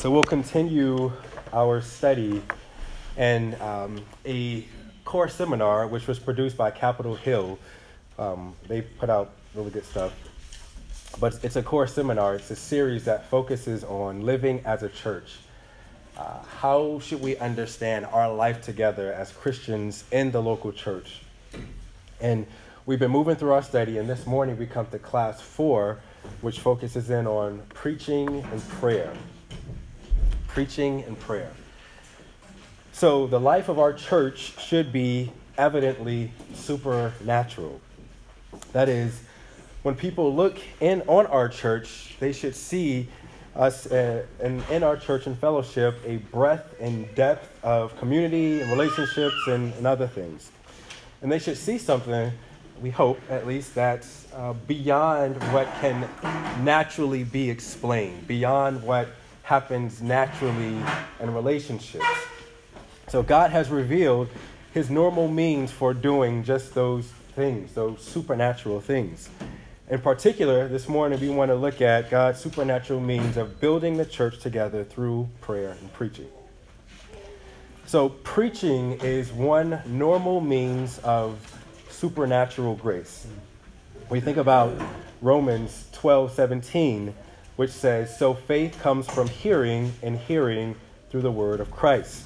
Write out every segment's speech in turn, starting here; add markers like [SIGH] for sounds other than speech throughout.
So we'll continue our study in um, a core seminar which was produced by Capitol Hill. Um, they put out really good stuff. But it's a core seminar, it's a series that focuses on living as a church. Uh, how should we understand our life together as Christians in the local church? And we've been moving through our study, and this morning we come to class four, which focuses in on preaching and prayer preaching and prayer. So, the life of our church should be evidently supernatural. That is, when people look in on our church, they should see us uh, in, in our church and fellowship a breadth and depth of community and relationships and, and other things. And they should see something, we hope at least, that's uh, beyond what can naturally be explained, beyond what happens naturally in relationships. So God has revealed his normal means for doing just those things, those supernatural things. In particular, this morning we want to look at God's supernatural means of building the church together through prayer and preaching. So, preaching is one normal means of supernatural grace. When you think about Romans 12 17, which says, So faith comes from hearing, and hearing through the word of Christ.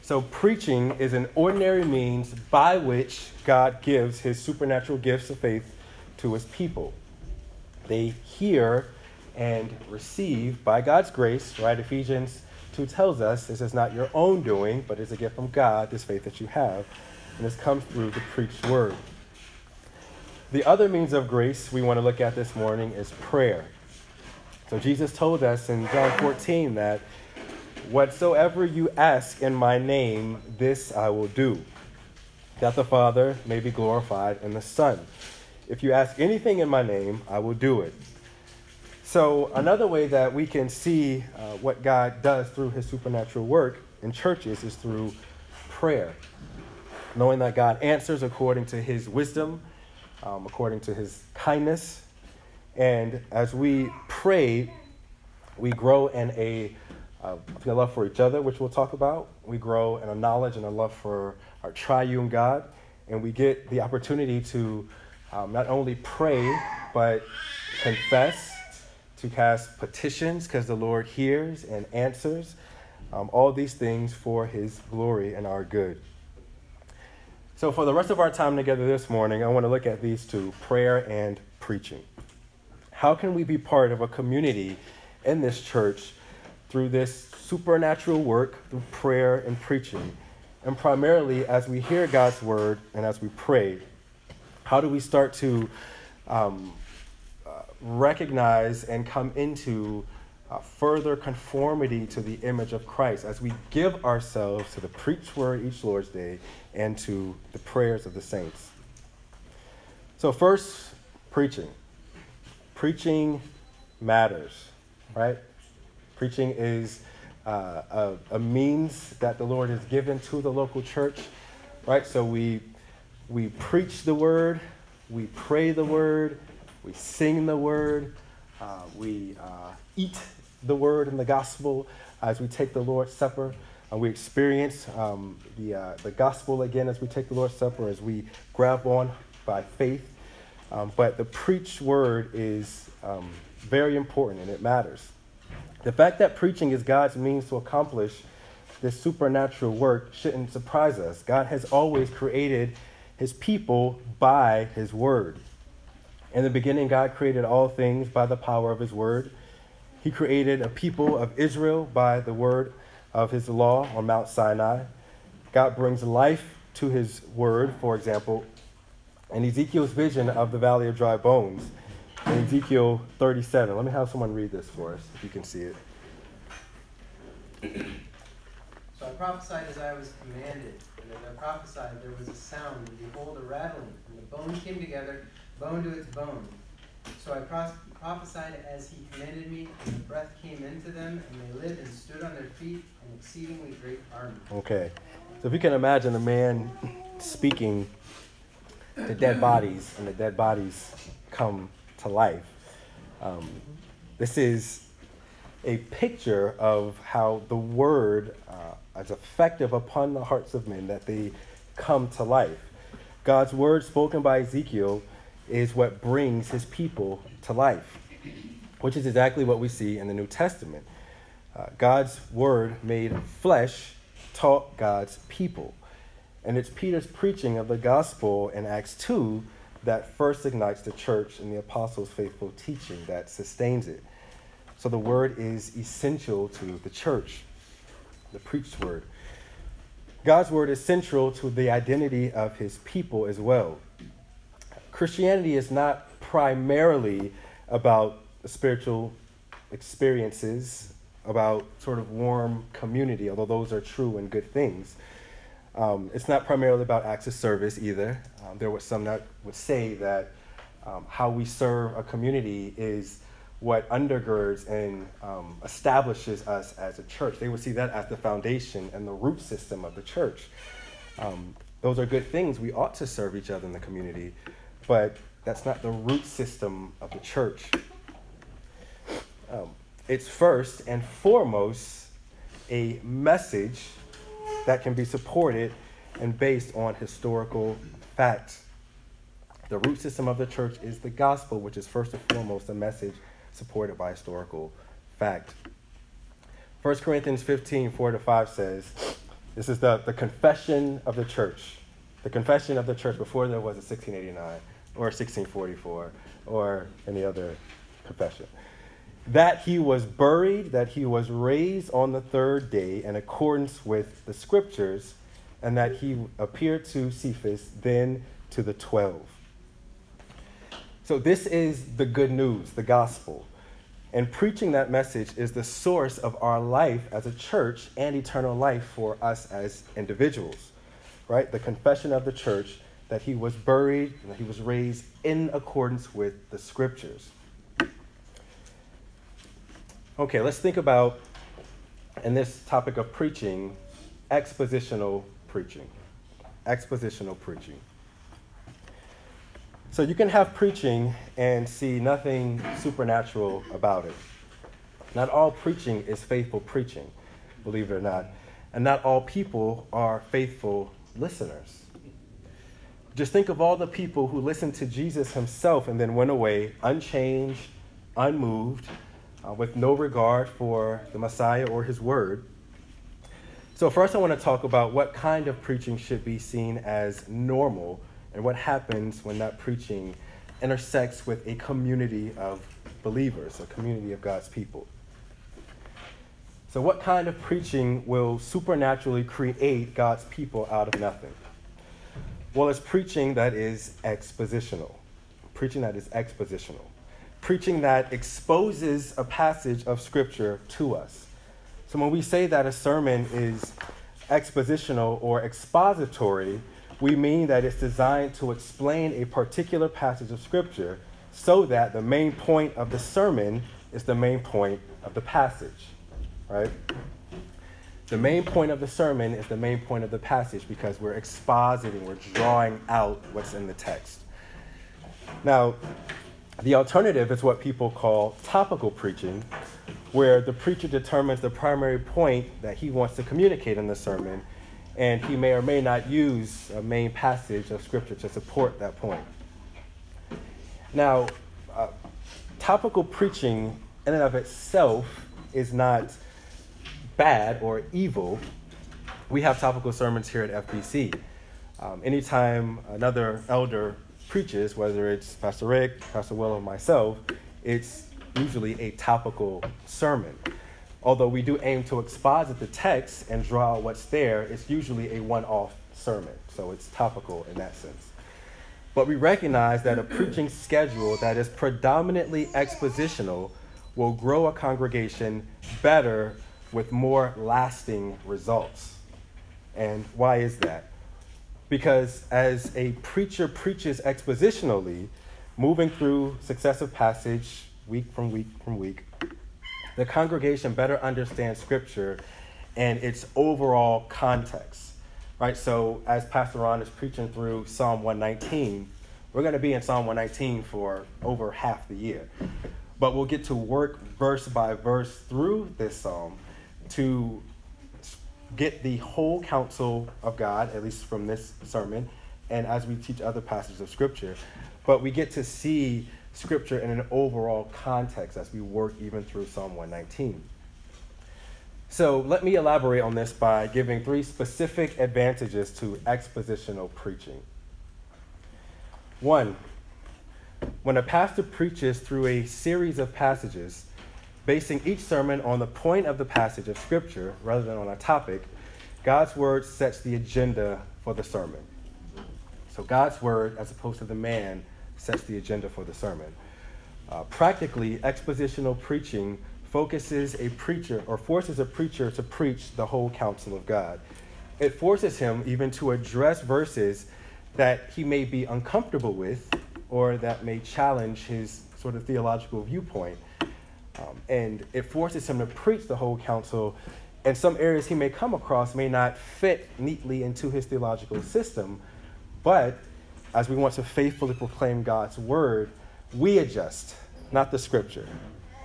So, preaching is an ordinary means by which God gives his supernatural gifts of faith to his people. They hear and receive by God's grace, right? Ephesians 2 tells us this is not your own doing, but is a gift from God, this faith that you have. And this comes through the preached word. The other means of grace we want to look at this morning is prayer. So Jesus told us in John 14 that whatsoever you ask in my name, this I will do, that the Father may be glorified in the Son. If you ask anything in my name, I will do it. So, another way that we can see uh, what God does through his supernatural work in churches is through prayer. Knowing that God answers according to his wisdom um, according to his kindness. And as we pray, we grow in a, uh, a love for each other, which we'll talk about. We grow in a knowledge and a love for our triune God. And we get the opportunity to um, not only pray, but confess, to cast petitions, because the Lord hears and answers. Um, all these things for his glory and our good. So, for the rest of our time together this morning, I want to look at these two prayer and preaching. How can we be part of a community in this church through this supernatural work, through prayer and preaching? And primarily, as we hear God's word and as we pray, how do we start to um, uh, recognize and come into uh, further conformity to the image of Christ as we give ourselves to the preached word each Lord's Day and to the prayers of the saints. So, first, preaching. Preaching matters, right? Preaching is uh, a, a means that the Lord has given to the local church, right? So, we, we preach the word, we pray the word, we sing the word, uh, we uh, eat the word and the gospel as we take the Lord's Supper. Uh, we experience um, the, uh, the gospel again as we take the Lord's Supper, as we grab on by faith. Um, but the preached word is um, very important and it matters. The fact that preaching is God's means to accomplish this supernatural work shouldn't surprise us. God has always created his people by his word. In the beginning, God created all things by the power of his word. He created a people of Israel by the word of his law on Mount Sinai. God brings life to his word, for example, in Ezekiel's vision of the valley of dry bones in Ezekiel 37. Let me have someone read this for us, if you can see it. So I prophesied as I was commanded, and as I prophesied, there was a sound, and behold, a rattling, and the bones came together, bone to its bone. So I prophesied as he commanded me, and the breath came into them, and they lived and stood on their feet, an exceedingly great army. Okay. So if you can imagine a man speaking to dead bodies, and the dead bodies come to life. Um, this is a picture of how the word uh, is effective upon the hearts of men that they come to life. God's word spoken by Ezekiel is what brings his people to life, which is exactly what we see in the New Testament. Uh, God's word made flesh taught God's people. And it's Peter's preaching of the gospel in Acts 2 that first ignites the church and the apostles' faithful teaching that sustains it. So the word is essential to the church, the preached word. God's word is central to the identity of his people as well. Christianity is not primarily about spiritual experiences, about sort of warm community, although those are true and good things. Um, it's not primarily about acts of service either. Um, there was some that would say that um, how we serve a community is what undergirds and um, establishes us as a church. They would see that as the foundation and the root system of the church. Um, those are good things. We ought to serve each other in the community, but that's not the root system of the church. Um, it's first and foremost a message that can be supported and based on historical facts. The root system of the church is the gospel, which is first and foremost a message supported by historical fact. 1 Corinthians 15, 4 to 5 says, This is the, the confession of the church. The confession of the church before there was a 1689 or 1644 or any other confession. That he was buried, that he was raised on the third day in accordance with the scriptures, and that he appeared to Cephas, then to the twelve. So, this is the good news, the gospel. And preaching that message is the source of our life as a church and eternal life for us as individuals, right? The confession of the church that he was buried and that he was raised in accordance with the scriptures. Okay, let's think about, in this topic of preaching, expositional preaching. Expositional preaching. So you can have preaching and see nothing supernatural about it. Not all preaching is faithful preaching, believe it or not. And not all people are faithful listeners. Just think of all the people who listened to Jesus himself and then went away unchanged, unmoved, uh, with no regard for the Messiah or his word. So, first, I want to talk about what kind of preaching should be seen as normal and what happens when that preaching intersects with a community of believers, a community of God's people. So, what kind of preaching will supernaturally create God's people out of nothing? Well, it's preaching that is expositional. Preaching that is expositional. Preaching that exposes a passage of Scripture to us. So, when we say that a sermon is expositional or expository, we mean that it's designed to explain a particular passage of Scripture so that the main point of the sermon is the main point of the passage, right? The main point of the sermon is the main point of the passage because we're expositing, we're drawing out what's in the text. Now, the alternative is what people call topical preaching, where the preacher determines the primary point that he wants to communicate in the sermon and he may or may not use a main passage of Scripture to support that point. Now, uh, topical preaching in and of itself is not bad or evil. We have topical sermons here at FBC. Um, anytime another elder preaches, whether it's Pastor Rick, Pastor Will, or myself, it's usually a topical sermon although we do aim to exposit the text and draw out what's there, it's usually a one off sermon. So it's topical in that sense. But we recognize that a preaching schedule that is predominantly expositional will grow a congregation better with more lasting results. And why is that? Because as a preacher preaches expositionally, moving through successive passage week from week from week, the congregation better understands Scripture and its overall context. Right? So, as Pastor Ron is preaching through Psalm 119, we're going to be in Psalm 119 for over half the year. but we'll get to work verse by verse through this psalm to get the whole counsel of God, at least from this sermon, and as we teach other passages of Scripture. But we get to see Scripture in an overall context as we work even through Psalm 119. So let me elaborate on this by giving three specific advantages to expositional preaching. One, when a pastor preaches through a series of passages, basing each sermon on the point of the passage of Scripture rather than on a topic, God's word sets the agenda for the sermon. So God's word, as opposed to the man, sets the agenda for the sermon. Uh, practically, expositional preaching focuses a preacher or forces a preacher to preach the whole counsel of God. It forces him even to address verses that he may be uncomfortable with or that may challenge his sort of theological viewpoint. Um, and it forces him to preach the whole counsel, and some areas he may come across may not fit neatly into his theological system. But as we want to faithfully proclaim God's word, we adjust, not the scripture.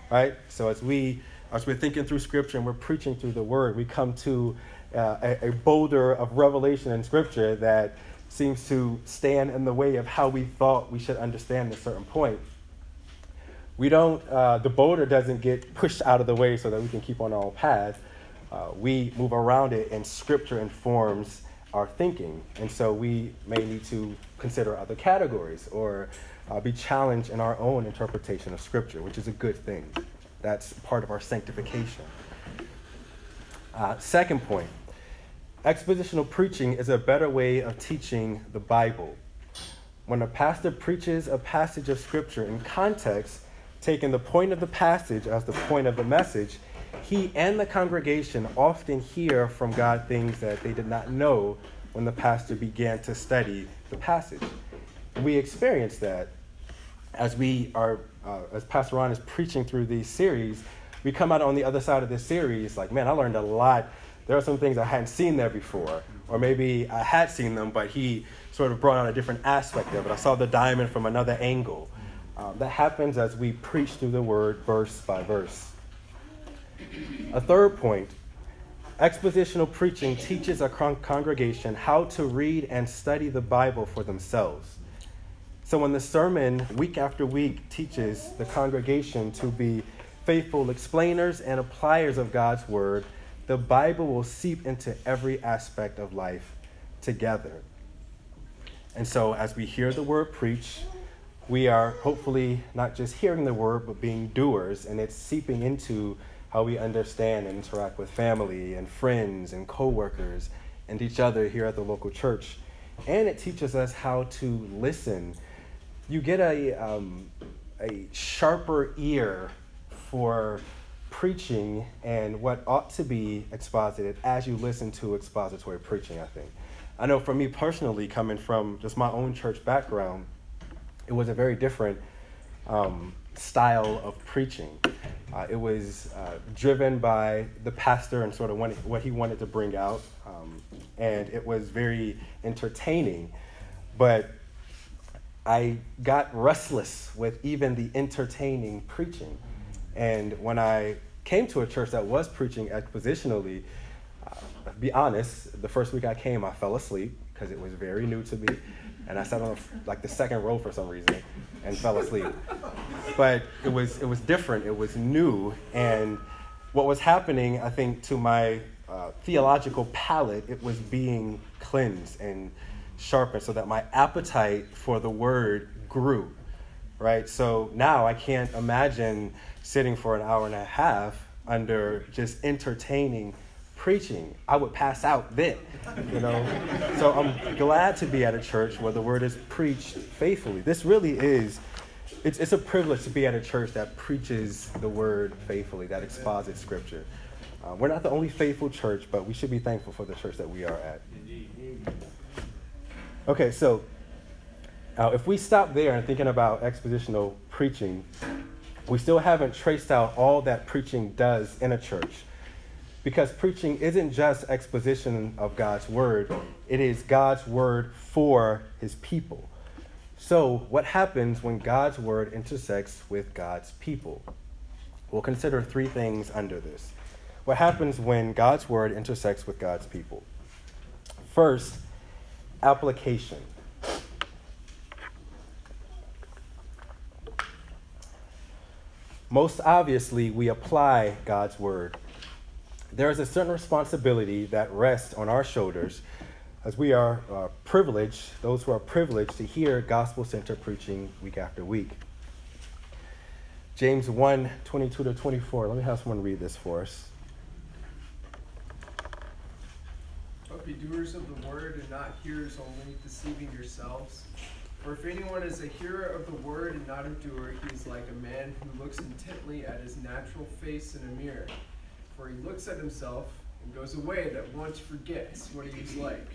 Right? So as we as we're thinking through scripture and we're preaching through the word, we come to uh, a, a boulder of revelation in scripture that seems to stand in the way of how we thought we should understand a certain point. We don't, uh, the boulder doesn't get pushed out of the way so that we can keep on our path. Uh, we move around it, and scripture informs our thinking. And so we may need to consider other categories or uh, be challenged in our own interpretation of scripture, which is a good thing. That's part of our sanctification. Uh, second point Expositional preaching is a better way of teaching the Bible. When a pastor preaches a passage of Scripture in context, taking the point of the passage as the point of the message, he and the congregation often hear from God things that they did not know when the pastor began to study the passage. We experience that as we are, uh, as Pastor Ron is preaching through these series. We come out on the other side of this series like, man, I learned a lot there are some things I hadn't seen there before. Or maybe I had seen them, but he sort of brought out a different aspect of it. I saw the diamond from another angle. Um, that happens as we preach through the word verse by verse. A third point expositional preaching teaches a con- congregation how to read and study the Bible for themselves. So when the sermon, week after week, teaches the congregation to be faithful explainers and appliers of God's word, the Bible will seep into every aspect of life together. And so, as we hear the word preached, we are hopefully not just hearing the word, but being doers, and it's seeping into how we understand and interact with family and friends and coworkers and each other here at the local church. And it teaches us how to listen. You get a, um, a sharper ear for preaching and what ought to be exposited as you listen to expository preaching, I think. I know for me personally, coming from just my own church background, it was a very different um, style of preaching. Uh, it was uh, driven by the pastor and sort of what he wanted to bring out, um, and it was very entertaining. But I got restless with even the entertaining preaching. And when I came to a church that was preaching expositionally, uh, be honest, the first week I came, I fell asleep because it was very new to me. And I sat on like the second row for some reason and fell asleep. But it was, it was different, it was new. And what was happening, I think, to my uh, theological palate, it was being cleansed and sharpened so that my appetite for the word grew right? So now I can't imagine sitting for an hour and a half under just entertaining preaching. I would pass out then, you know? so I'm glad to be at a church where the word is preached faithfully. This really is, it's, it's a privilege to be at a church that preaches the word faithfully, that exposits scripture. Uh, we're not the only faithful church, but we should be thankful for the church that we are at. Okay, so now, if we stop there and thinking about expositional preaching, we still haven't traced out all that preaching does in a church. Because preaching isn't just exposition of God's word, it is God's word for his people. So, what happens when God's word intersects with God's people? We'll consider three things under this. What happens when God's word intersects with God's people? First, application. Most obviously, we apply God's word. There is a certain responsibility that rests on our shoulders as we are uh, privileged, those who are privileged to hear gospel centered preaching week after week. James 1 22 to 24. Let me have someone read this for us. But be doers of the word and not hearers only, deceiving yourselves. For if anyone is a hearer of the word and not a doer, he is like a man who looks intently at his natural face in a mirror. He looks at himself and goes away and at once forgets what he is like.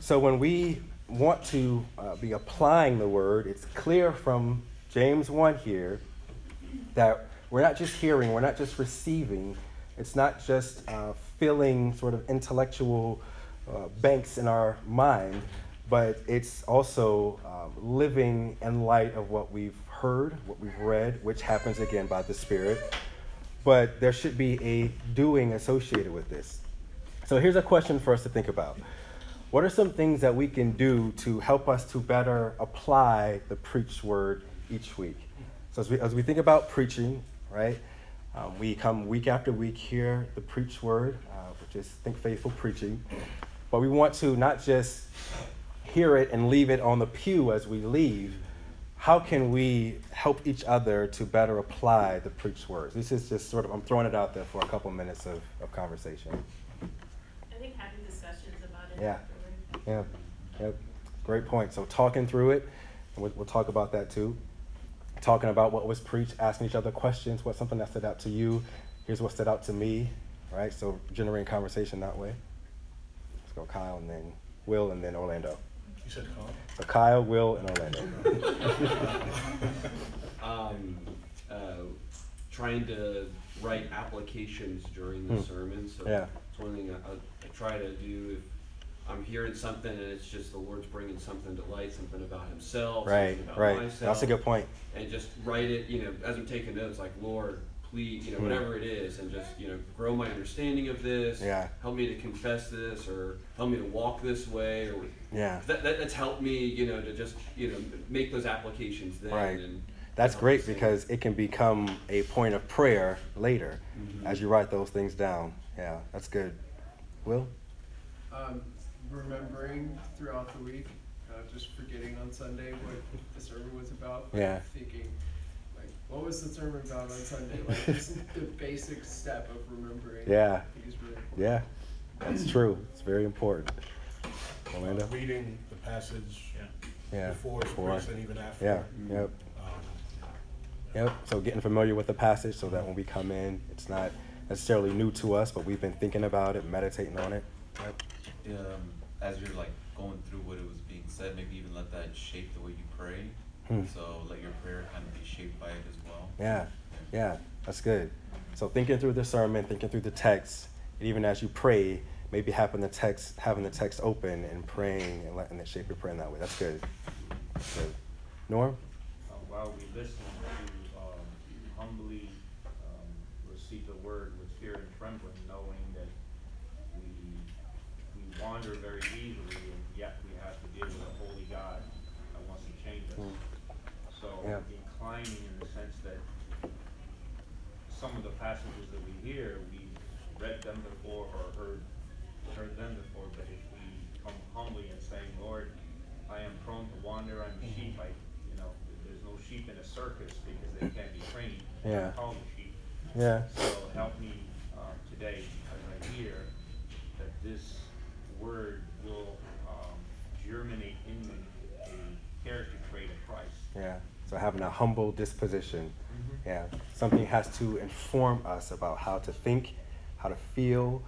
So when we want to uh, be applying the word, it's clear from James 1 here that we're not just hearing, we're not just receiving, it's not just uh, filling sort of intellectual uh, banks in our mind, but it's also um, living in light of what we've heard, what we've read, which happens again by the Spirit. But there should be a doing associated with this. So here's a question for us to think about. What are some things that we can do to help us to better apply the preached word each week? So as we, as we think about preaching, right, um, we come week after week here, the preached word, uh, which is think faithful preaching, but we want to not just hear it and leave it on the pew as we leave. How can we help each other to better apply the preached words? This is just sort of, I'm throwing it out there for a couple minutes of, of conversation. I think having discussions about it Yeah. afterward. Yeah, yep. Great point. So talking through it, and we'll, we'll talk about that too. Talking about what was preached, asking each other questions. What's something that stood out to you? Here's what stood out to me. Right. So generating conversation that way. Let's go, Kyle, and then Will, and then Orlando. You said Colin? So Kyle, Will, and Orlando. [LAUGHS] um, uh, trying to write applications during the Hmm. sermon. So Yeah. it's one thing I, I, I try to do if I'm hearing something and it's just the Lord's bringing something to light, something about Himself, right. something about Right. myself. That's a good point. And just write it, you know, as I'm taking notes, like Lord, please, you know, Hmm. whatever it is, and just you know, grow my understanding of this. Yeah. Help me to confess this, or help me to walk this way, or Yeah. that, that that's helped me, you know, to just you know make those applications then. Right. And That's great because it can become a point of prayer later Mhm. as you write those things down. Yeah, that's good. Will? Um, remembering throughout the week, uh, just forgetting on Sunday what the sermon was about. Yeah. Thinking, like, what was the sermon about on Sunday? Like, [LAUGHS] just the basic step of remembering. Yeah. I think is really. Yeah, that's true. It's very important. Orlando? Uh, Reading the passage Yeah. before before. and even after. Yeah, yep. Um, Yep. So getting familiar with the passage so that when we come in, it's not necessarily new to us, but we've been thinking about it, meditating on it. Yep. um, as you're like going through what it was being said, maybe even let that shape the way you pray. Hmm. So let your prayer kind of be shaped by it as well. Yeah, yeah, that's good. So thinking through the sermon, thinking through the text, and even as you pray, maybe having the text, having the text open and praying and letting it shape your prayer in that way. That's good. That's good. Norm? uh, while we listen to um, humbly um, receive the word with fear and trembling, knowing that we we wander very easily, and yet we have to deal with a holy God that wants to change us. Mm. So Yeah. inclining in the sense that some of the passages that we hear, we've read them before or heard heard them before, but if we come humbly and saying, Lord, I am prone to wander, I'm a sheep, I, you know, there's no sheep in a circus because they can't be trained. Yeah. Call me sheep. Yeah. So help me, um, today, as I hear, that this word will, um, germinate in me a character trait of Christ. Yeah. So having a humble disposition. Yeah. Something has to inform us about how to think, how to feel,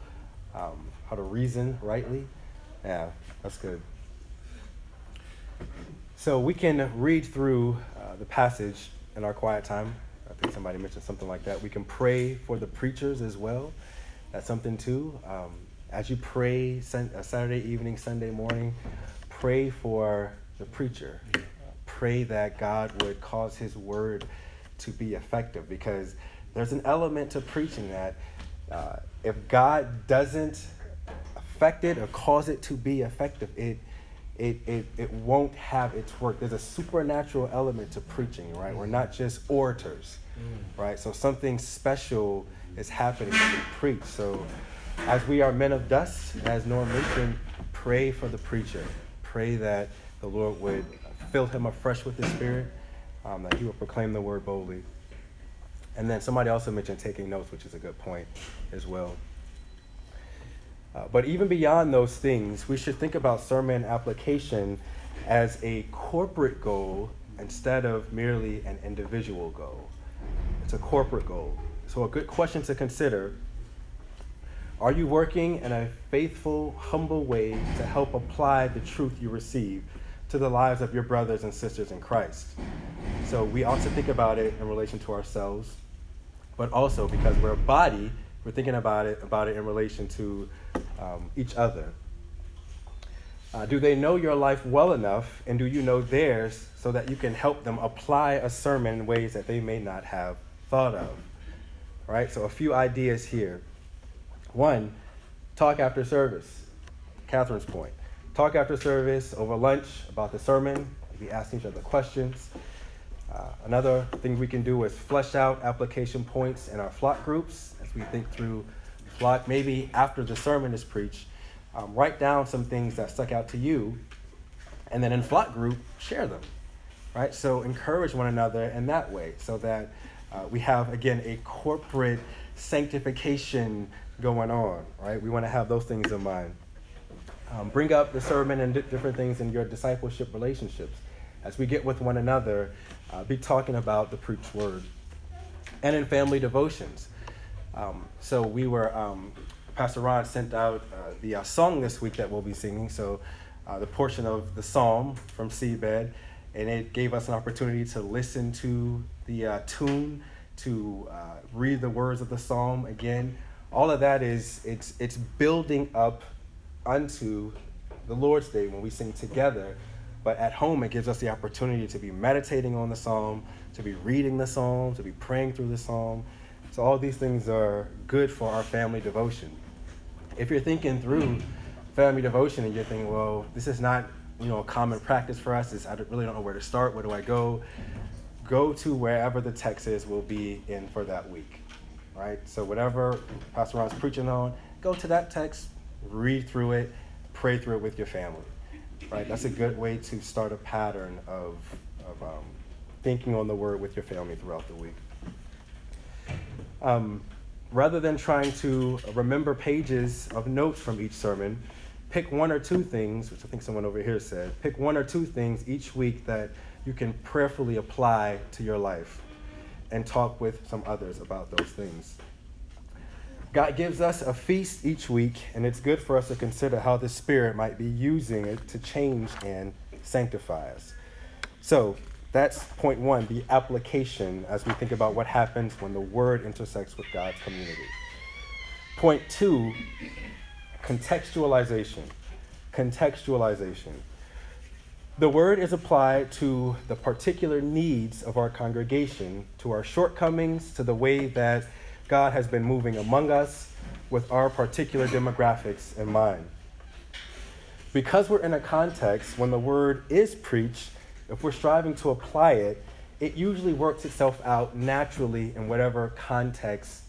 um, how to reason rightly. Yeah, that's good. So we can read through uh, the passage in our quiet time. I think somebody mentioned something like that. We can pray for the preachers as well. That's something too. Um, as you pray uh, Saturday evening, Sunday morning, pray for the preacher. Pray that God would cause his word to be effective because there's an element to preaching that uh, if God doesn't affect it or cause it to be effective, it, it, it, it won't have its work. There's a supernatural element to preaching, right? We're not just orators, right? So something special is happening when we preach. So as we are men of dust, as Norm mentioned, pray for the preacher. Pray that the Lord would fill him afresh with his spirit, um, that he would proclaim the word boldly. And then somebody also mentioned taking notes, which is a good point as well. Uh, but even beyond those things, we should think about sermon application as a corporate goal instead of merely an individual goal. It's a corporate goal. So, a good question to consider are you working in a faithful, humble way to help apply the truth you receive to the lives of your brothers and sisters in Christ? So, we ought to think about it in relation to ourselves, but also because we're a body, we're thinking about it about it in relation to um, each other. Uh, do they know your life well enough, and do you know theirs, so that you can help them apply a sermon in ways that they may not have thought of? Right. So a few ideas here. One, talk after service. Catherine's point. Talk after service over lunch about the sermon. Be asking each other questions. Uh, another thing we can do is flesh out application points in our flock groups as we think through flock. Maybe after the sermon is preached, um, write down some things that stuck out to you, and then in flock group, share them. Right? So encourage one another in that way so that uh, we have, again, a corporate sanctification going on. Right? We want to have those things in mind. Um, bring up the sermon and di- different things in your discipleship relationships. As we get with one another, uh, be talking about the preached word. And in family devotions. Um, so we were, um, Pastor Ron sent out uh, the uh, song this week that we'll be singing. So uh, the portion of the psalm from Seabed, and it gave us an opportunity to listen to the uh, tune, to uh, read the words of the psalm again. All of that is it's it's building up unto the Lord's Day when we sing together. But at home, it gives us the opportunity to be meditating on the psalm, to be reading the psalm, to be praying through the psalm. So all these things are good for our family devotion. If you're thinking through family devotion and you're thinking, well, this is not you know a common practice for us. It's, I really don't know where to start. Where do I go? Go to wherever the text is will be in for that week, right? So whatever Pastor Ron's preaching on, go to that text, read through it, pray through it with your family, right? That's a good way to start a pattern of of um, thinking on the word with your family throughout the week. Um, rather than trying to remember pages of notes from each sermon, pick one or two things, which I think someone over here said, pick one or two things each week that you can prayerfully apply to your life and talk with some others about those things. God gives us a feast each week, and it's good for us to consider how the Spirit might be using it to change and sanctify us. So, that's point one, the application as we think about what happens when the Word intersects with God's community. Point two, contextualization. Contextualization. The Word is applied to the particular needs of our congregation, to our shortcomings, to the way that God has been moving among us with our particular demographics in mind. Because we're in a context when the Word is preached, if we're striving to apply it, it usually works itself out naturally in whatever context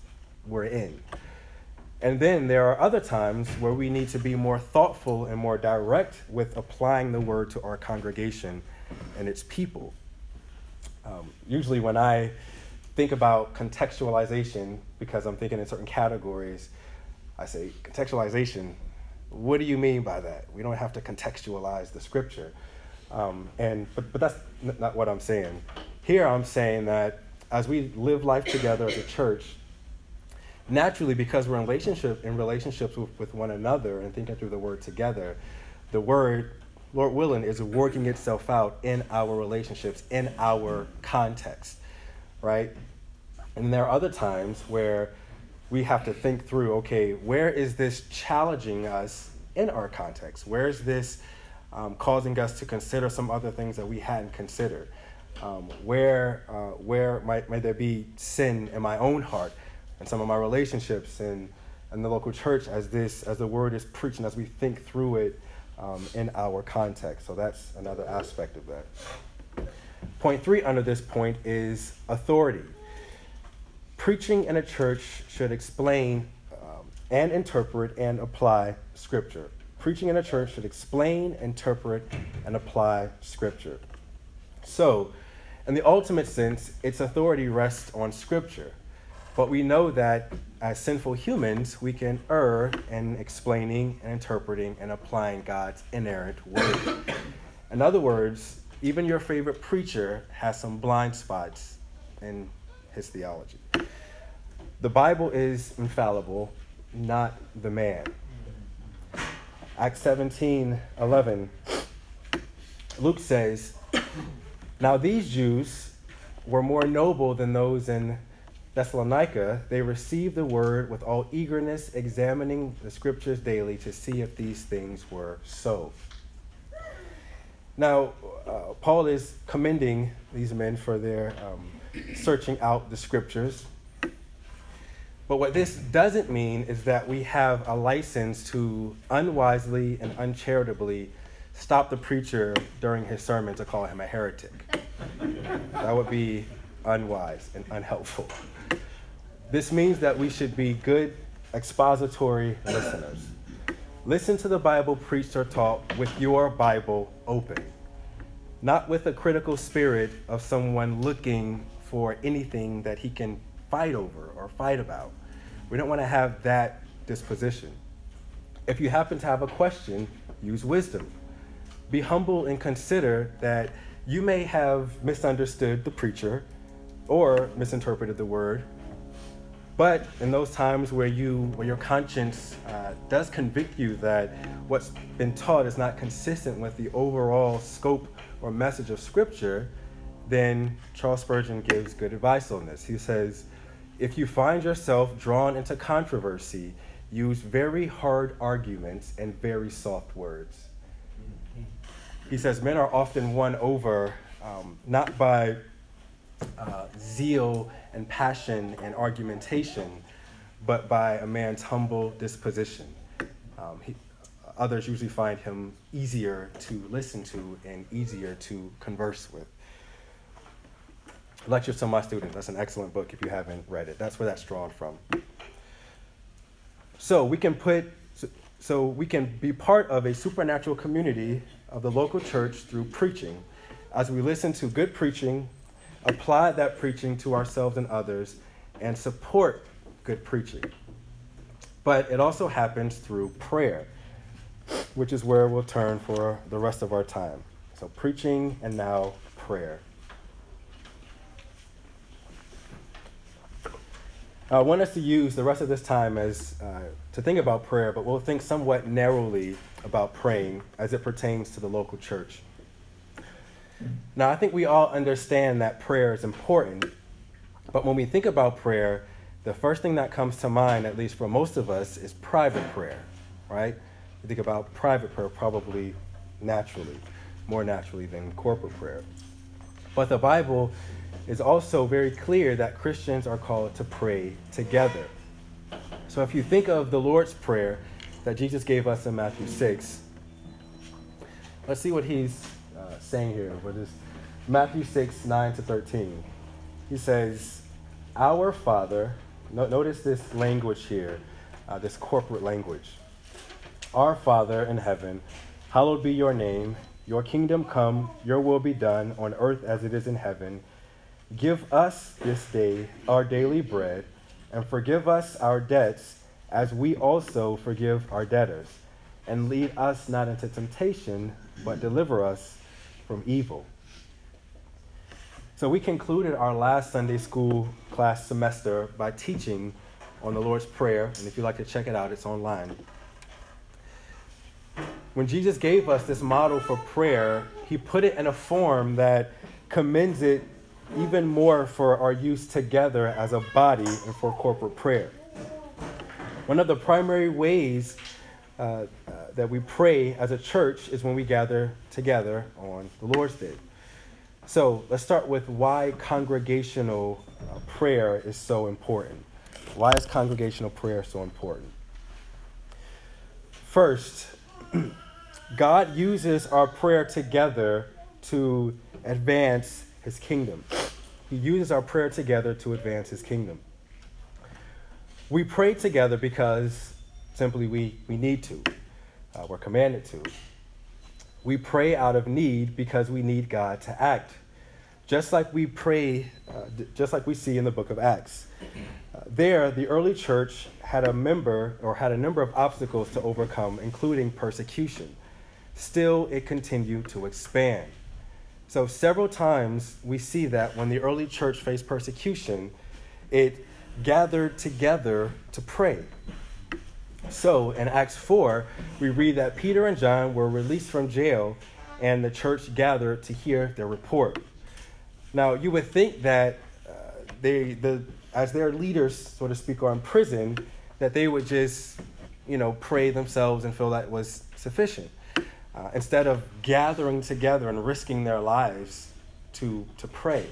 we're in. And then there are other times where we need to be more thoughtful and more direct with applying the word to our congregation and its people. Um, usually, when I think about contextualization, because I'm thinking in certain categories, I say, contextualization, what do you mean by that? We don't have to contextualize the scripture. Um, and but, but that's n- not what I'm saying. Here I'm saying that as we live life together as a church, naturally because we're in relationship in relationships with, with one another and thinking through the word together, the word, Lord willing, is working itself out in our relationships, in our context, right? And there are other times where we have to think through, okay, where is this challenging us in our context? Where is this um, causing us to consider some other things that we hadn't considered. Um, where uh, where might, might there be sin in my own heart and some of my relationships and in the local church as this as the word is preached and as we think through it um, in our context. So that's another aspect of that. Point three under this point is authority. Preaching in a church should explain um, and interpret and apply Scripture. Preaching in a church should explain, interpret, and apply Scripture. So, in the ultimate sense, its authority rests on Scripture. But we know that as sinful humans, we can err in explaining and interpreting and applying God's inerrant word. In other words, even your favorite preacher has some blind spots in his theology. The Bible is infallible, not the man. Acts 17 11, Luke says, Now these Jews were more noble than those in Thessalonica. They received the word with all eagerness, examining the scriptures daily to see if these things were so. Now, uh, Paul is commending these men for their um, searching out the scriptures. But what this doesn't mean is that we have a license to unwisely and uncharitably stop the preacher during his sermon to call him a heretic. that would be unwise and unhelpful. This means that we should be good expository listeners. Listen to the Bible preached or taught with your Bible open, not with a critical spirit of someone looking for anything that he can fight over or fight about. We don't want to have that disposition. If you happen to have a question, use wisdom. Be humble and consider that you may have misunderstood the preacher or misinterpreted the word. But in those times where you, where your conscience uh, does convict you that what's been taught is not consistent with the overall scope or message of Scripture, then Charles Spurgeon gives good advice on this. He says, if you find yourself drawn into controversy, use very hard arguments and very soft words. He says men are often won over um, not by uh, zeal and passion and argumentation, but by a man's humble disposition. Um, he, others usually find him easier to listen to and easier to converse with. Lectures to My Students. That's an excellent book if you haven't read it. That's where that's drawn from. So we can put, so we can be part of a supernatural community of the local church through preaching. As we listen to good preaching, apply that preaching to ourselves and others, and support good preaching. But it also happens through prayer, which is where we'll turn for the rest of our time. So, preaching and now prayer. I want us to use the rest of this time as uh, to think about prayer, but we'll think somewhat narrowly about praying as it pertains to the local church. Now, I think we all understand that prayer is important, but when we think about prayer, the first thing that comes to mind, at least for most of us, is private prayer, right? You think about private prayer probably naturally, more naturally than corporate prayer. But the Bible is also very clear that Christians are called to pray together. So if you think of the Lord's Prayer that Jesus gave us in Matthew 6, let's see what he's uh, saying here for this Matthew 6, 9 to 13. He says, Our Father, no, notice this language here, uh, this corporate language. Our Father in heaven, hallowed be your name. Your kingdom come, your will be done on earth as it is in heaven. Give us this day our daily bread, and forgive us our debts as we also forgive our debtors. And lead us not into temptation, but deliver us from evil. So we concluded our last Sunday school class semester by teaching on the Lord's Prayer. And if you'd like to check it out, it's online. When Jesus gave us this model for prayer, he put it in a form that commends it even more for our use together as a body and for corporate prayer. One of the primary ways uh, uh, that we pray as a church is when we gather together on the Lord's Day. So let's start with why congregational uh, prayer is so important. Why is congregational prayer so important? First, [CLEARS THROAT] God uses our prayer together to advance his kingdom. He uses our prayer together to advance his kingdom. We pray together because simply we, we need to, uh, we're commanded to. We pray out of need because we need God to act. Just like we pray, uh, just like we see in the book of Acts. Uh, there, the early church had a member or had a number of obstacles to overcome, including persecution. Still, it continued to expand. So, several times we see that when the early church faced persecution, it gathered together to pray. So, in Acts 4, we read that Peter and John were released from jail and the church gathered to hear their report. Now, you would think that uh, they, the, as their leaders, so to speak, are in prison, that they would just, you know, pray themselves and feel that was sufficient. Uh, instead of gathering together and risking their lives to, to pray.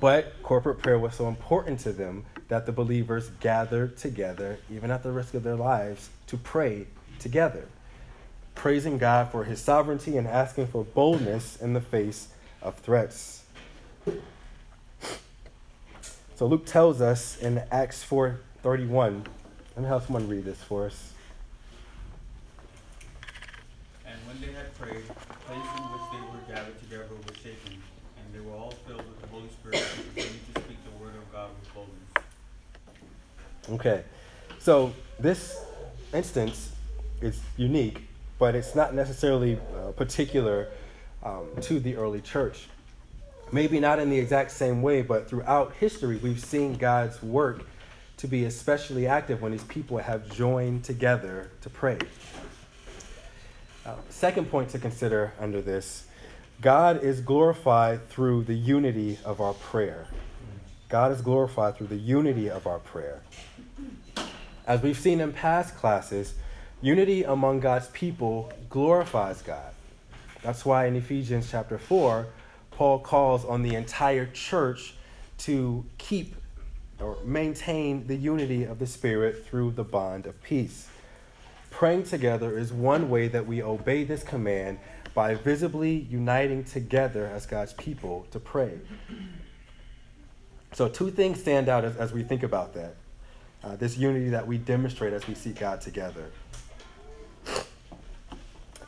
But corporate prayer was so important to them that the believers gathered together, even at the risk of their lives, to pray together, praising God for his sovereignty and asking for boldness in the face of threats. So Luke tells us in Acts 4:31. Let me have someone read this for us. And when they had prayed, the place in which they were gathered together was shaken, and they were all filled with the Holy Spirit and continued to speak the word of God with boldness. Okay, so this instance is unique, but it's not necessarily uh, particular um, to the early church. Maybe not in the exact same way, but throughout history, we've seen God's work to be especially active when his people have joined together to pray. Second point to consider under this God is glorified through the unity of our prayer. God is glorified through the unity of our prayer. As we've seen in past classes, unity among God's people glorifies God. That's why in Ephesians chapter 4, Paul calls on the entire church to keep or maintain the unity of the Spirit through the bond of peace. Praying together is one way that we obey this command by visibly uniting together as God's people to pray. So, two things stand out as, as we think about that uh, this unity that we demonstrate as we seek God together.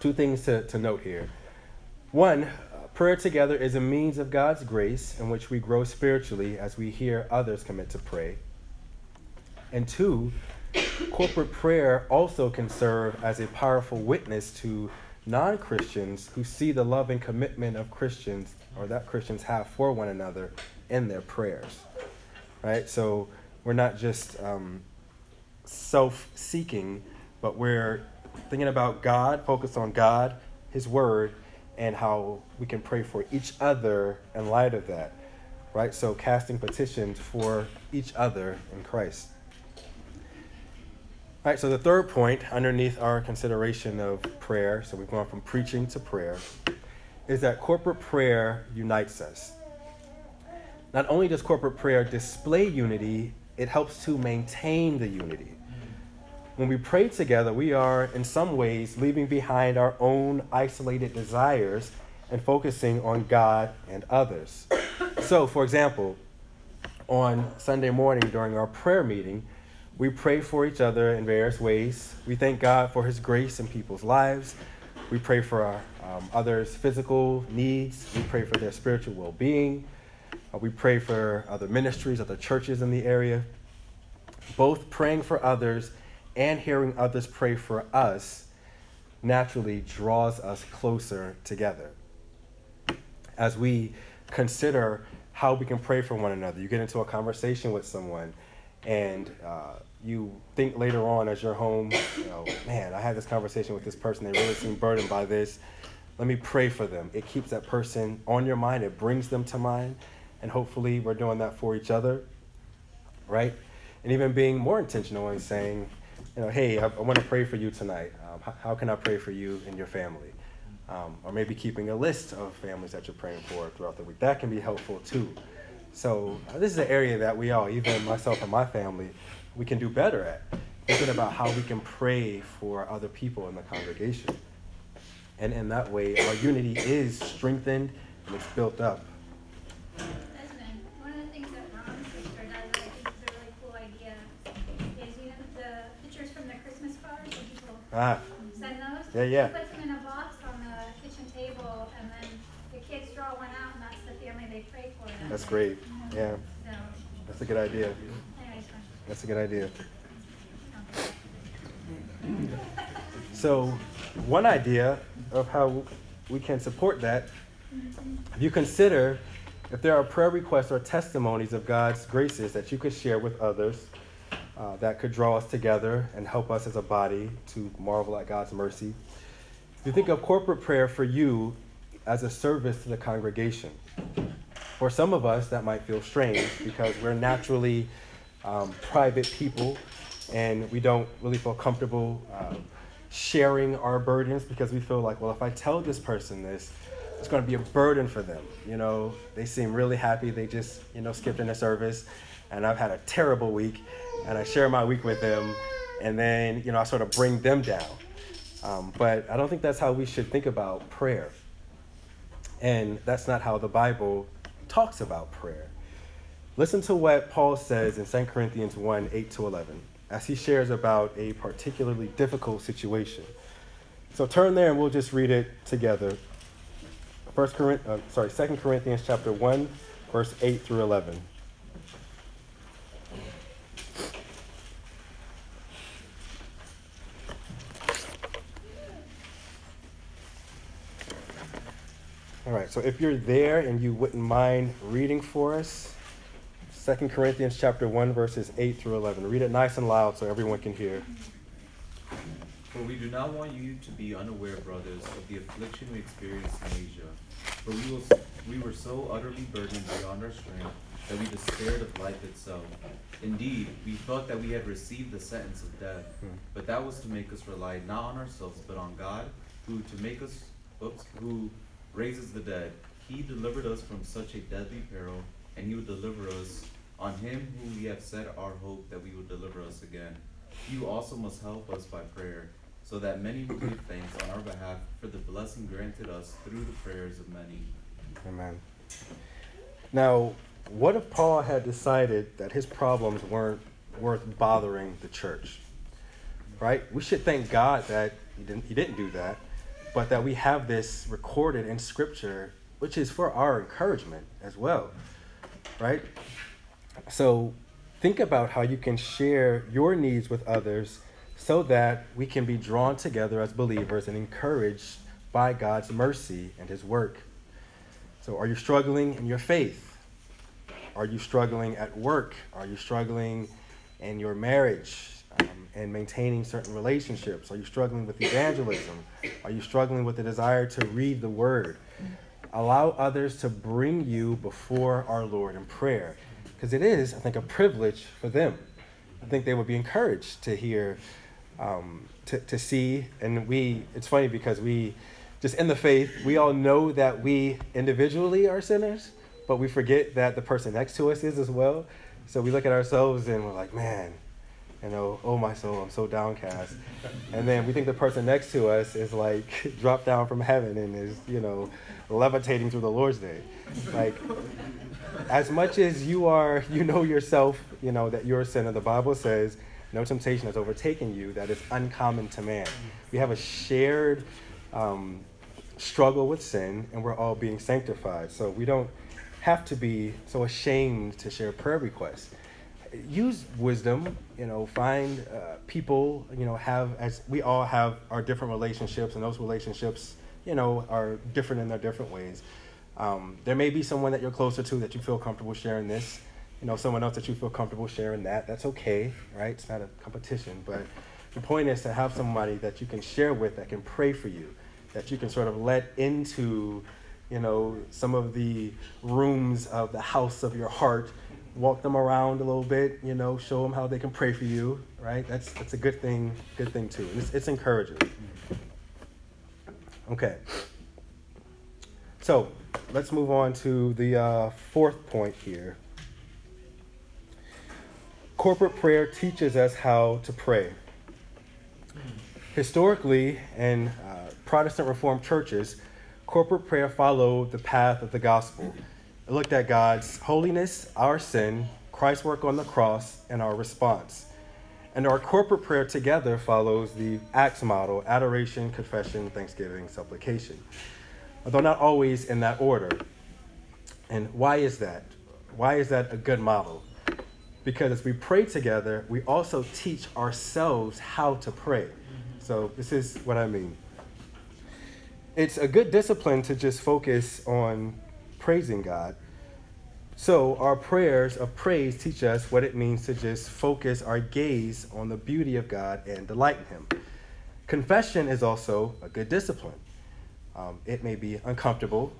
Two things to, to note here. One, uh, prayer together is a means of God's grace in which we grow spiritually as we hear others commit to pray. And two, corporate prayer also can serve as a powerful witness to non Christians who see the love and commitment of Christians or that Christians have for one another in their prayers. Right? So we're not just um, self seeking, but we're thinking about God, focused on God, His Word, and how we can pray for each other in light of that. Right? So casting petitions for each other in Christ. All right, so the third point underneath our consideration of prayer, so we've gone from preaching to prayer, is that corporate prayer unites us. Not only does corporate prayer display unity, it helps to maintain the unity. When we pray together, we are in some ways leaving behind our own isolated desires and focusing on God and others. So, for example, on Sunday morning during our prayer meeting, we pray for each other in various ways. We thank God for His grace in people's lives. We pray for our um, others' physical needs. We pray for their spiritual well being. Uh, we pray for other ministries, other churches in the area. Both praying for others and hearing others pray for us naturally draws us closer together. As we consider how we can pray for one another, you get into a conversation with someone and uh, you think later on as you're home, you know, man, I had this conversation with this person. They really seem burdened by this. Let me pray for them. It keeps that person on your mind. It brings them to mind, and hopefully, we're doing that for each other, right? And even being more intentional and saying, you know, hey, I, I want to pray for you tonight. Um, how, how can I pray for you and your family? Um, or maybe keeping a list of families that you're praying for throughout the week. That can be helpful too. So uh, this is an area that we all, even myself and my family, we can do better at. Thinking about how we can pray for other people in the congregation. And in that way, our unity is strengthened and it's built up. Desmond, one of the things that's great. Yeah, that's a good idea. That's a good idea. So, one idea of how we can support that, if you consider if there are prayer requests or testimonies of God's graces that you could share with others uh, that could draw us together and help us as a body to marvel at God's mercy. If you think of corporate prayer for you as a service to the congregation, for some of us that might feel strange because we're naturally um, private people and we don't really feel comfortable uh, sharing our burdens because we feel like, well, if I tell this person this, it's going to be a burden for them. You know, they seem really happy. They just, you know, skipped in the service, and I've had a terrible week, and I share my week with them, and then, you know, I sort of bring them down. Um, but I don't think that's how we should think about prayer. And that's not how the Bible talks about prayer. Listen to what Paul says in 2 Corinthians 1 8 to 11 as he shares about a particularly difficult situation. So turn there and we'll just read it together. First Corinth, uh, sorry, 2 Corinthians chapter 1, verse 8 through 11. All right, so if you're there and you wouldn't mind reading for us, 2 Corinthians chapter 1, verses 8 through 11. Read it nice and loud so everyone can hear. For we do not want you to be unaware, brothers, of the affliction we experienced in Asia. For we, we were so utterly burdened beyond our strength that we despaired of life itself. Indeed, we thought that we had received the sentence of death, but that was to make us rely not on ourselves, but on God, who to make us, oops, who raises the dead. He delivered us from such a deadly peril, and he will deliver us. On him whom we have set our hope that we will deliver us again. You also must help us by prayer, so that many will give thanks on our behalf for the blessing granted us through the prayers of many. Amen. Now, what if Paul had decided that his problems weren't worth bothering the church? Right? We should thank God that he didn't, he didn't do that, but that we have this recorded in Scripture, which is for our encouragement as well. Right? So, think about how you can share your needs with others so that we can be drawn together as believers and encouraged by God's mercy and His work. So, are you struggling in your faith? Are you struggling at work? Are you struggling in your marriage um, and maintaining certain relationships? Are you struggling with evangelism? Are you struggling with the desire to read the Word? Allow others to bring you before our Lord in prayer because it is, I think, a privilege for them. I think they would be encouraged to hear, um, to, to see, and we, it's funny because we, just in the faith, we all know that we individually are sinners, but we forget that the person next to us is as well. So we look at ourselves and we're like, man, you know, oh my soul, I'm so downcast. And then we think the person next to us is like [LAUGHS] dropped down from heaven and is, you know, levitating through the Lord's day. Like, as much as you are, you know yourself, you know, that you're a sinner, the Bible says, no temptation has overtaken you that is uncommon to man. We have a shared um, struggle with sin, and we're all being sanctified. So we don't have to be so ashamed to share prayer requests. Use wisdom, you know, find uh, people, you know, have, as we all have our different relationships, and those relationships, you know, are different in their different ways. Um, there may be someone that you're closer to that you feel comfortable sharing this. You know, someone else that you feel comfortable sharing that. That's okay, right? It's not a competition. But the point is to have somebody that you can share with that can pray for you, that you can sort of let into, you know, some of the rooms of the house of your heart. Walk them around a little bit, you know, show them how they can pray for you, right? That's that's a good thing, good thing too. It's, it's encouraging. Okay. So let's move on to the uh, fourth point here. Corporate prayer teaches us how to pray. Historically, in uh, Protestant Reformed churches, corporate prayer followed the path of the gospel. Looked at God's holiness, our sin, Christ's work on the cross, and our response. And our corporate prayer together follows the Acts model adoration, confession, thanksgiving, supplication, although not always in that order. And why is that? Why is that a good model? Because as we pray together, we also teach ourselves how to pray. So, this is what I mean. It's a good discipline to just focus on praising God. So, our prayers of praise teach us what it means to just focus our gaze on the beauty of God and delight in Him. Confession is also a good discipline. Um, it may be uncomfortable,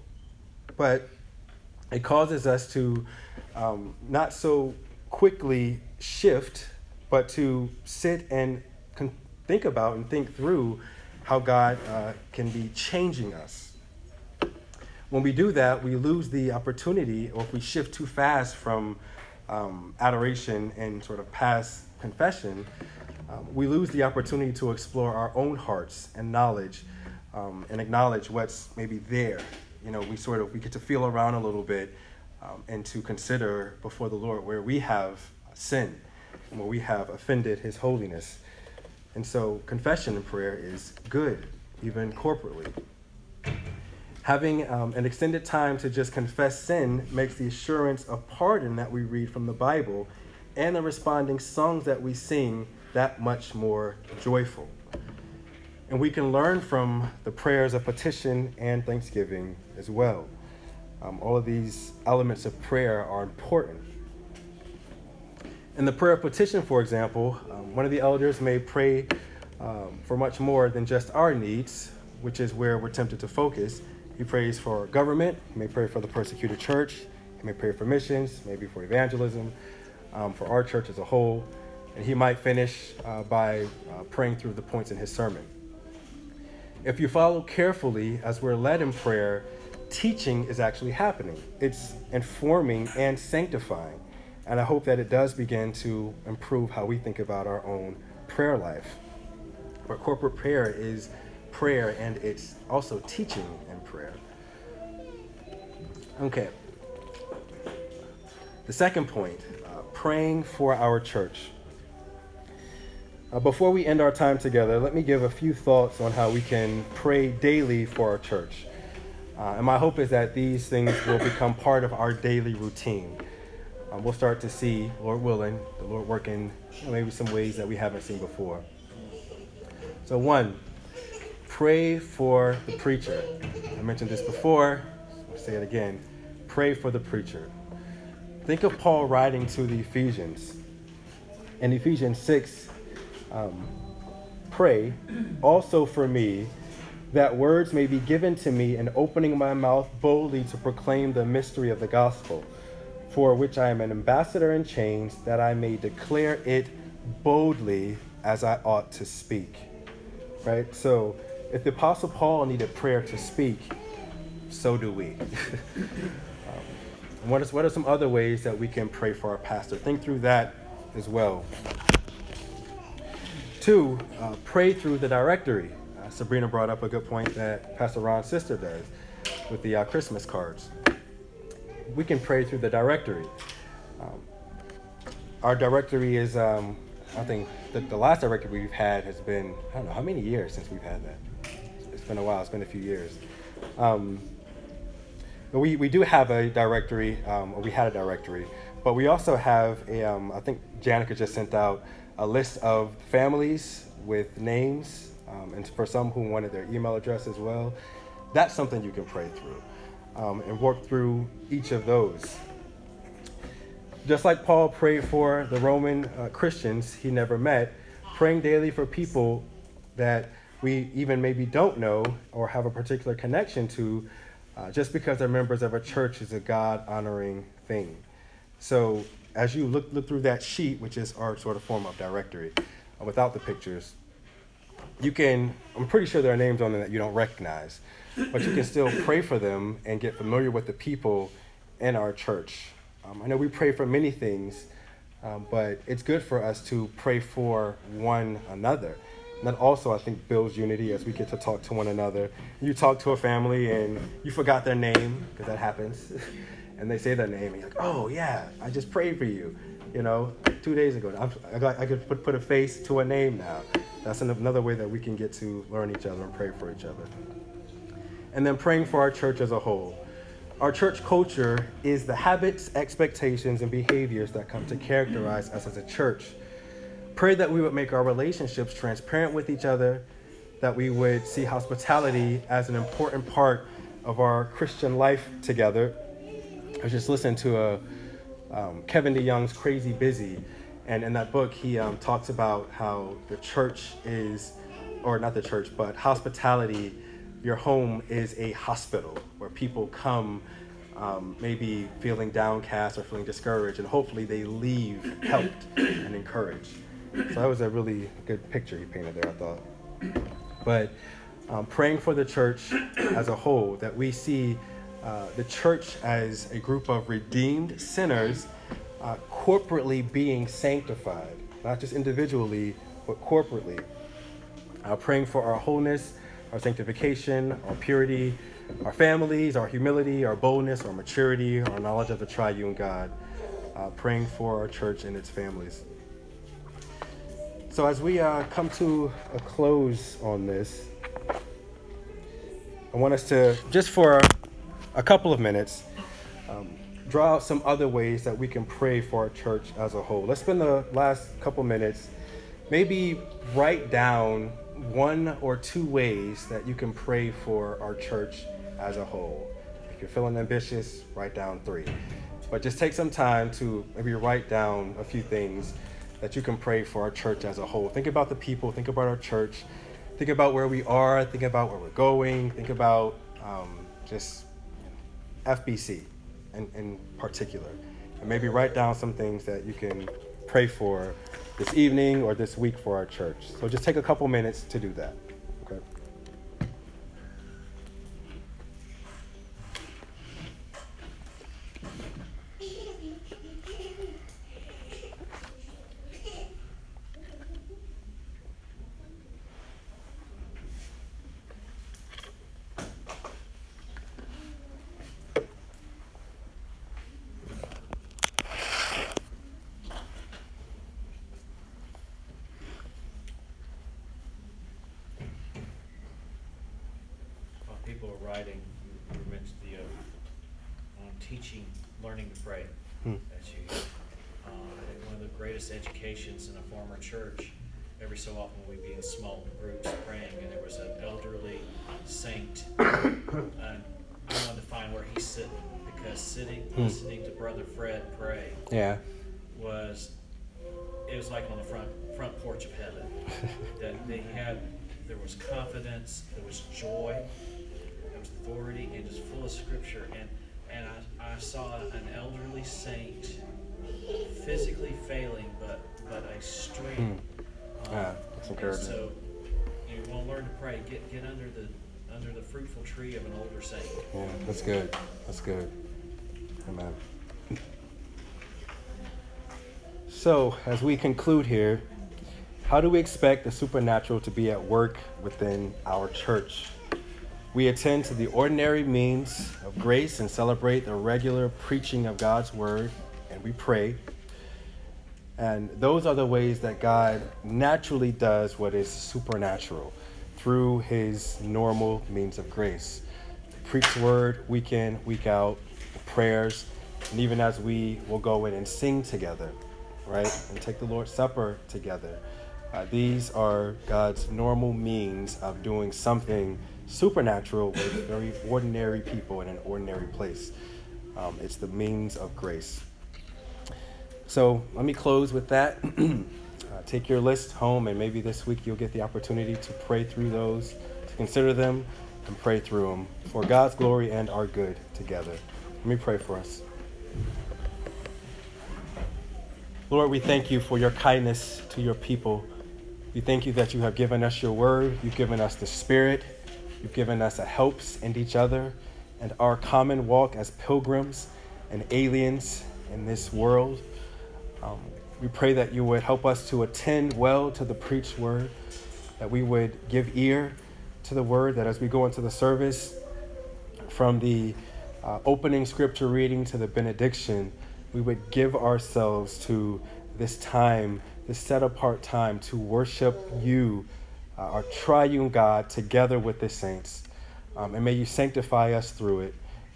but it causes us to um, not so quickly shift, but to sit and con- think about and think through how God uh, can be changing us. When we do that, we lose the opportunity, or if we shift too fast from um, adoration and sort of past confession, um, we lose the opportunity to explore our own hearts and knowledge um, and acknowledge what's maybe there. You know, we sort of we get to feel around a little bit um, and to consider before the Lord where we have and where we have offended His holiness. And so, confession and prayer is good, even corporately. Having um, an extended time to just confess sin makes the assurance of pardon that we read from the Bible and the responding songs that we sing that much more joyful. And we can learn from the prayers of petition and thanksgiving as well. Um, all of these elements of prayer are important. In the prayer of petition, for example, um, one of the elders may pray um, for much more than just our needs, which is where we're tempted to focus. He prays for government, he may pray for the persecuted church, he may pray for missions, maybe for evangelism, um, for our church as a whole, and he might finish uh, by uh, praying through the points in his sermon. If you follow carefully as we're led in prayer, teaching is actually happening. It's informing and sanctifying. And I hope that it does begin to improve how we think about our own prayer life. But corporate prayer is prayer and it's also teaching prayer. Okay. The second point uh, praying for our church. Uh, before we end our time together, let me give a few thoughts on how we can pray daily for our church. Uh, and my hope is that these things will become part of our daily routine. Um, we'll start to see, Lord willing, the Lord working maybe some ways that we haven't seen before. So, one, pray for the preacher. I mentioned this before, I'll say it again. Pray for the preacher. Think of Paul writing to the Ephesians. In Ephesians 6, um, pray also for me that words may be given to me in opening my mouth boldly to proclaim the mystery of the gospel, for which I am an ambassador in chains, that I may declare it boldly as I ought to speak. Right? So, if the Apostle Paul needed prayer to speak, so do we. [LAUGHS] um, what, is, what are some other ways that we can pray for our pastor? Think through that as well. Two, uh, pray through the directory. Uh, Sabrina brought up a good point that Pastor Ron's sister does with the uh, Christmas cards. We can pray through the directory. Um, our directory is, um, I think, the, the last directory we've had has been, I don't know, how many years since we've had that? It's been a while, it's been a few years. Um, we, we do have a directory, um, or we had a directory, but we also have a, um, I think Janica just sent out a list of families with names, um, and for some who wanted their email address as well. That's something you can pray through um, and work through each of those. Just like Paul prayed for the Roman uh, Christians he never met, praying daily for people that we even maybe don't know or have a particular connection to, uh, just because they're members of a church is a God honoring thing. So as you look, look through that sheet, which is our sort of form of directory, uh, without the pictures, you can, I'm pretty sure there are names on there that you don't recognize, but you can still pray for them and get familiar with the people in our church. Um, I know we pray for many things, um, but it's good for us to pray for one another. That also, I think, builds unity as we get to talk to one another. You talk to a family and you forgot their name, because that happens, [LAUGHS] and they say their name, and you're like, oh, yeah, I just prayed for you, you know, two days ago. I'm, I, I could put, put a face to a name now. That's another way that we can get to learn each other and pray for each other. And then praying for our church as a whole. Our church culture is the habits, expectations, and behaviors that come to characterize us as a church. Pray that we would make our relationships transparent with each other, that we would see hospitality as an important part of our Christian life together. I was just listening to a um, Kevin DeYoung's Crazy Busy, and in that book, he um, talks about how the church is, or not the church, but hospitality, your home is a hospital where people come um, maybe feeling downcast or feeling discouraged, and hopefully they leave helped and encouraged. So that was a really good picture he painted there, I thought. But um, praying for the church as a whole, that we see uh, the church as a group of redeemed sinners uh, corporately being sanctified, not just individually, but corporately. Uh, praying for our wholeness, our sanctification, our purity, our families, our humility, our boldness, our maturity, our knowledge of the triune God. Uh, praying for our church and its families. So, as we uh, come to a close on this, I want us to, just for a couple of minutes, um, draw out some other ways that we can pray for our church as a whole. Let's spend the last couple minutes, maybe write down one or two ways that you can pray for our church as a whole. If you're feeling ambitious, write down three. But just take some time to maybe write down a few things that you can pray for our church as a whole. Think about the people, think about our church, think about where we are, think about where we're going, think about um, just FBC in, in particular. And maybe write down some things that you can pray for this evening or this week for our church. So just take a couple minutes to do that. Okay. While people are writing, you you mentioned the, uh, um, teaching, learning to pray. Hmm. That you, uh, I think one of the greatest educations in a former church, every so often we'd be in small groups praying, and there was an elderly saint. And [COUGHS] I wanted to find where he's sitting, because sitting, Hmm. listening to Brother Fred pray Yeah. was it was like on the front front porch of heaven. [LAUGHS] that they had there was confidence, there was joy, authority, and just full of scripture. And and I, I saw an elderly saint physically failing, but but a strength. Um, Yeah, that's encouraging. so you want to learn to pray. Get get under the under the fruitful tree of an older saint. Yeah, that's good. That's good. Amen. So, as we conclude here, how do we expect the supernatural to be at work within our church? We attend to the ordinary means of grace and celebrate the regular preaching of God's word, and we pray. And those are the ways that God naturally does what is supernatural through his normal means of grace. Preach word week in, week out, prayers, and even as we will go in and sing together, right? And take the Lord's Supper together. Uh, these are God's normal means of doing something supernatural with very ordinary people in an ordinary place. Um, it's the means of grace. So let me close with that. [CLEARS THROAT] uh, take your list home, and maybe this week you'll get the opportunity to pray through those, to consider them, and pray through them for God's glory and our good together. Let me pray for us. Lord, we thank you for your kindness to your people. We thank you that you have given us your word, you've given us the Spirit, you've given us a helps in each other and our common walk as pilgrims and aliens in this world. Um, we pray that you would help us to attend well to the preached word, that we would give ear to the word, that as we go into the service, from the uh, opening scripture reading to the benediction, we would give ourselves to this time, this set apart time to worship you, uh, our triune God, together with the saints. Um, and may you sanctify us through it.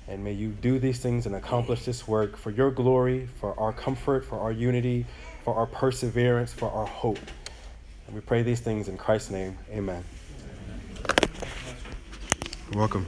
And may you do these things and accomplish this work for your glory, for our comfort, for our unity, for our perseverance, for our hope. And we pray these things in Christ's name. Amen. You're welcome.